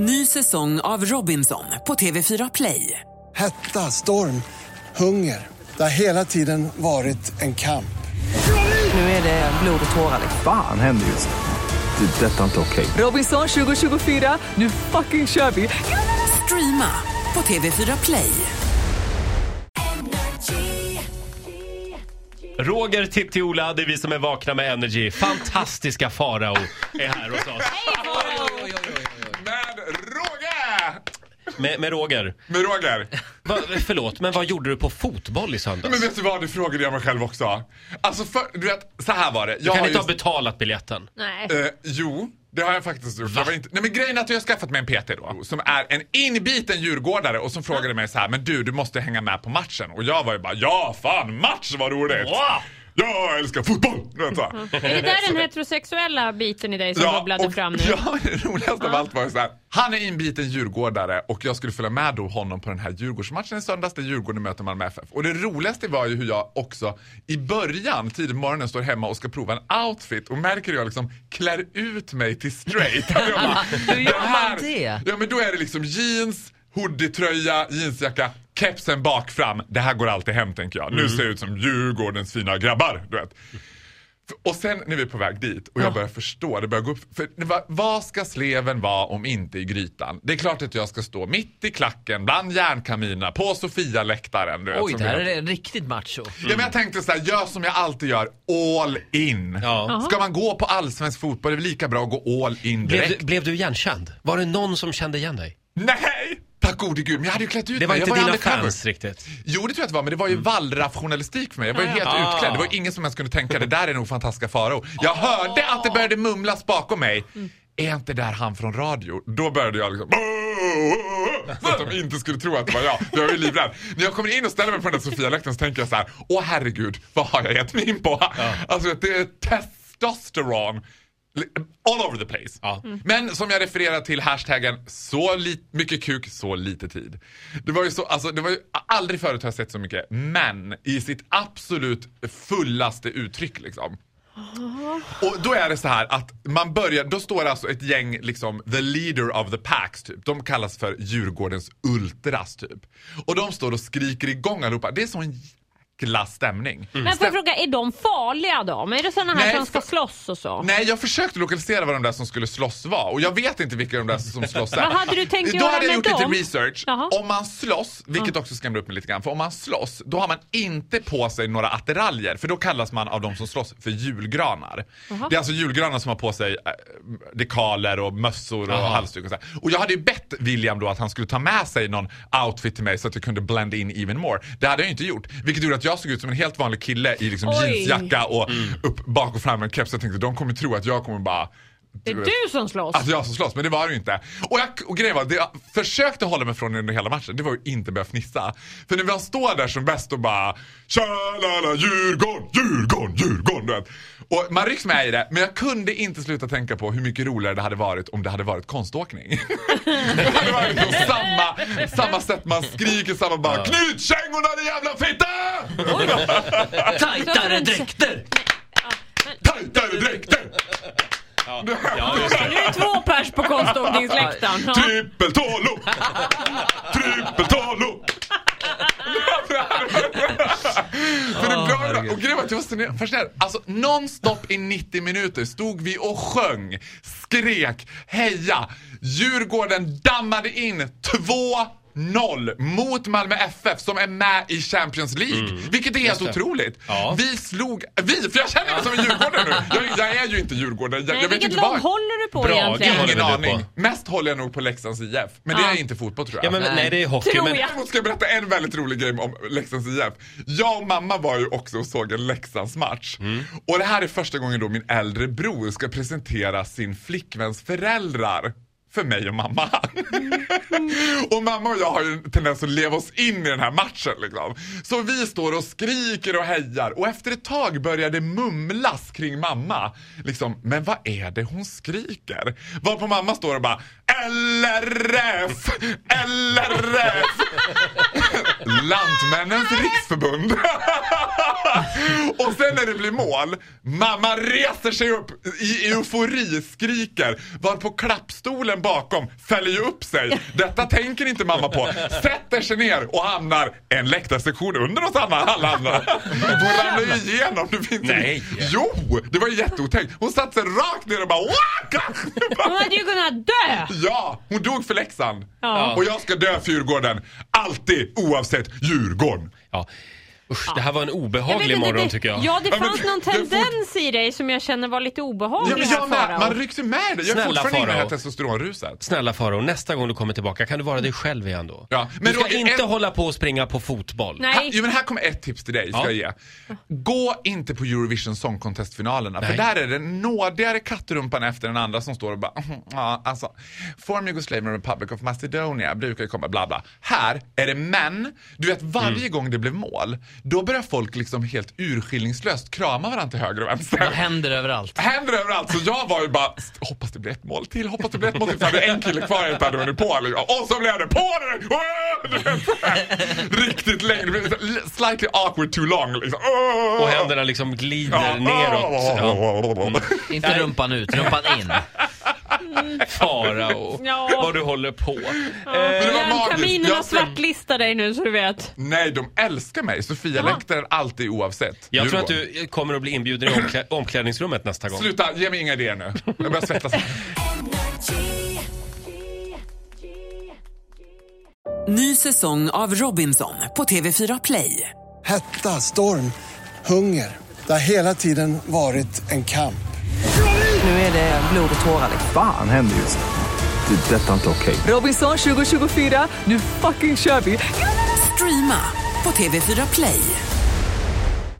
Ny säsong av Robinson på TV4 Play. Hetta, storm, hunger. Det har hela tiden varit en kamp. Nu är det blod och tårar. Fan händer just nu. Det. är Detta är inte okej. Robinson 2024, nu fucking kör vi! Streama på TV4 Play. Roger, Titti, Ola, det är vi som är vakna med Energy. Fantastiska Farao är här hos oss. Med Roger! Med, med Roger. Med Roger. Va, förlåt, men vad gjorde du på fotboll i söndags? Men vet du vad, det frågade jag mig själv också. Alltså för, du vet, så här var det. Jag du kan har inte just- ha betalat biljetten. Nej. Eh, jo, det har jag faktiskt gjort. Jag var inte... Nej men grejen är att jag har skaffat mig en PT då. Som är en inbiten djurgårdare och som frågade mig så här: men du, du måste hänga med på matchen. Och jag var ju bara, ja fan match vad roligt! Wow! Jag älskar fotboll! Så. Är det där den heterosexuella biten i dig som bubblade och, fram nu? Ja, det roligaste av allt var ju så här. Han är inbiten djurgårdare och jag skulle följa med då honom på den här Djurgårdsmatchen i söndags där Djurgården möter Malmö FF. Och det roligaste var ju hur jag också i början, tidigt på morgonen, står hemma och ska prova en outfit och märker hur jag liksom klär ut mig till straight. Jag bara, Hur gör man det? Ja men då är det liksom jeans, hoodie-tröja, jeansjacka, kepsen bak fram. Det här går alltid hem tänker jag. Nu ser jag ut som Djurgårdens fina grabbar. Du vet. Och sen när vi är på väg dit och jag börjar förstå, det börjar gå upp. För vad, ska sleven vara om inte i grytan? Det är klart att jag ska stå mitt i klacken bland järnkaminerna på Sofia-läktaren. Du vet, Oj, det här är riktigt macho. Ja, men jag tänkte så här, gör som jag alltid gör, all in. Ja. Ska man gå på allsvensk fotboll är det lika bra att gå all in Blev direkt. du, blev du igenkänd? Var det någon som kände igen dig? Nej! Tack gode gud, men jag hade ju klätt ut Det var mig. inte jag var ju dina undercover. fans riktigt. Jo det tror jag att det var, men det var ju wallraff-journalistik för mig. Jag var ju helt Ah. utklädd. Det var ingen som ens kunde tänka det där är nog fantastiska Farao. Jag hörde att det började mumlas bakom mig. Är inte där han från radio? Då började jag liksom så att de inte skulle tro att det var jag. Jag var ju livrädd. När jag kommer in och ställer mig på den där Sofia-läktaren så tänker jag så här: åh herregud, vad har jag gett mig in på? Alltså det är testosteron all over the place. Ja. Men som jag refererar till hashtaggen så li- mycket kuk, så lite tid. Det var ju så, alltså det var ju aldrig förut har jag sett så mycket män i sitt absolut fullaste uttryck liksom. Och då är det så här att man börjar, då står det alltså ett gäng liksom the leader of the packs typ. De kallas för Djurgårdens ultras typ. Och de står och skriker igång allihopa. Det är så en jäkla stämning. Men får jag fråga, är de farliga då? Är det sådana här Nej, som ska slåss och så? Nej, jag försökte lokalisera vad de där som skulle slåss var och jag vet inte vilka de där som slåss är. Vad hade du tänkt Då göra hade jag med gjort dem? lite research. Jaha. Om man slåss, vilket också skrämde upp mig lite grann, för om man slåss då har man inte på sig några attiraljer för då kallas man av de som slåss för julgranar. Det är alltså julgranar som har på sig äh, dekaler och mössor och Jaha. halsduk och så här. Och jag hade ju bett William då att han skulle ta med sig någon outfit till mig så att jag kunde blend in even more. Det hade jag inte gjort, vilket gjorde att jag såg ut som en helt vanlig kille i liksom Oj. jeansjacka och upp bak och fram med en keps. Jag tänkte de kommer tro att jag kommer bara Det är vet, du som slåss? Alltså jag som slåss, men det var det ju inte. Och, jag, och grejen var, det jag försökte hålla mig från under hela matchen, det var ju inte börja fnissa. För när vi står där som bäst och bara Tjalala Djurgården, Djurgården, Djurgården. Och man rycks med i det, men jag kunde inte sluta tänka på hur mycket roligare det hade varit om det hade varit konståkning. det hade varit liksom samma, samma sätt man skriker, samma bara Knyt kängorna din jävla fitta! Tajtare dräkter! Tajtare dräkter! Ja. Nu är det två pers på konståkningsläktaren. Ja. Trippeltålo! Trippeltålo! Alltså, och grejen var att jag var så fascinerad. Alltså nonstop i 90 minuter stod vi och sjöng, skrek, heja. Djurgården dammade in två mot Malmö FF som är med i Champions League. Vilket är helt det. otroligt. Ja. Vi slog, vi, för jag känner mig som en djurgårdare nu. Jag, jag är ju inte djurgårdare. Jag, Nej, jag vet vilket inte lag vad. håller du på Brage egentligen? Ingen aning. på? Mest håller jag nog på Leksands IF. Men det Ja. är inte fotboll tror Ja, jag. men, nej, det är hockey. Tror Men, jag. Däremot ska jag berätta en väldigt rolig grej om Leksands IF. Jag och mamma var ju också och såg en Leksandsmatch. Och det här är första gången då min äldre bror ska presentera sin flickväns föräldrar för mig och mamma. och mamma och jag har ju en tendens att leva oss in i den här matchen. Liksom. Så vi står och skriker och hejar och efter ett tag börjar det mumlas kring mamma. Liksom, men vad är det hon skriker? Varpå mamma står och bara LRF! LRF! Lantmännens riksförbund. och sen när det blir mål, mamma reser sig upp i eufori, skriker, varpå klappstolen bakom fäller ju upp sig. Detta tänker inte mamma på. Sätter sig ner och hamnar en läktarsektion under oss alla, alla andra. Hon ramlar ju igenom. Det finns Nej. Jo, det var jätteotänkt. Hon satte sig rakt ner och bara Waka! Hon hade ju kunnat dö! Ja, hon dog för Leksand. Ja. Och jag ska dö för Djurgården. Alltid, oavsett Djurgården. Ja. Usch, det här var en obehaglig inte, morgon det- tycker jag. Ja, det Ja, men fanns det- någon det fort- tendens i dig som jag känner var lite obehaglig Ja, men här, jag med. Farao. Man rycks ju med det. Jag är Snälla, fortfarande inne i det här Farao. testosteronruset. Snälla Faro, nästa gång du kommer tillbaka kan du vara dig själv igen då. Ja, du men ska Roger, inte en- hålla på och springa på fotboll. Här, Nej. jo, men här kommer ett tips till dig. Ska Ja. jag ge. Gå inte på Eurovision Song Contest-finalerna. För Nej. där är det nådigare kattrumpan efter den andra som står och bara "Mhm, ja, alltså, Form Yugoslavian Republic of Macedonia brukar ju komma bla bla. Här är det män. Du vet varje Mm. gång det blev mål, då börjar folk liksom helt urskillningslöst krama varandra till höger och vänster. Det händer överallt. Händer överallt. Så jag var ju bara, hoppas det blir ett mål till, hoppas det blir ett mål till. Jag hade en kille kvar jag inte hade hunnit på. Liksom. Och så blev det på det! Så. Riktigt länge. Så- Slightly awkward too long. Liksom. Och händerna liksom glider Ja. neråt. Ja. Inte rumpan ut, rumpan in. Farao, Ja. vad du håller på. Men det var. Jag- svartlistar dig nu så du vet. Nej, de älskar mig. Sofia läktaren alltid oavsett. Jag tror Djurgården. att du kommer att bli inbjuden i omklä- omklädningsrummet nästa gång. Sluta, ge mig inga idéer nu. Jag börjar svettas. Ny säsong av Robinson på TV4 Play. Hetta, storm, hunger. Det har hela tiden varit en kamp. Nu är det blod och tårar. liksom. Fan händer just nu. Det. är Detta är inte okej. Robinson 2024, nu fucking kör vi! Streama på TV4 Play.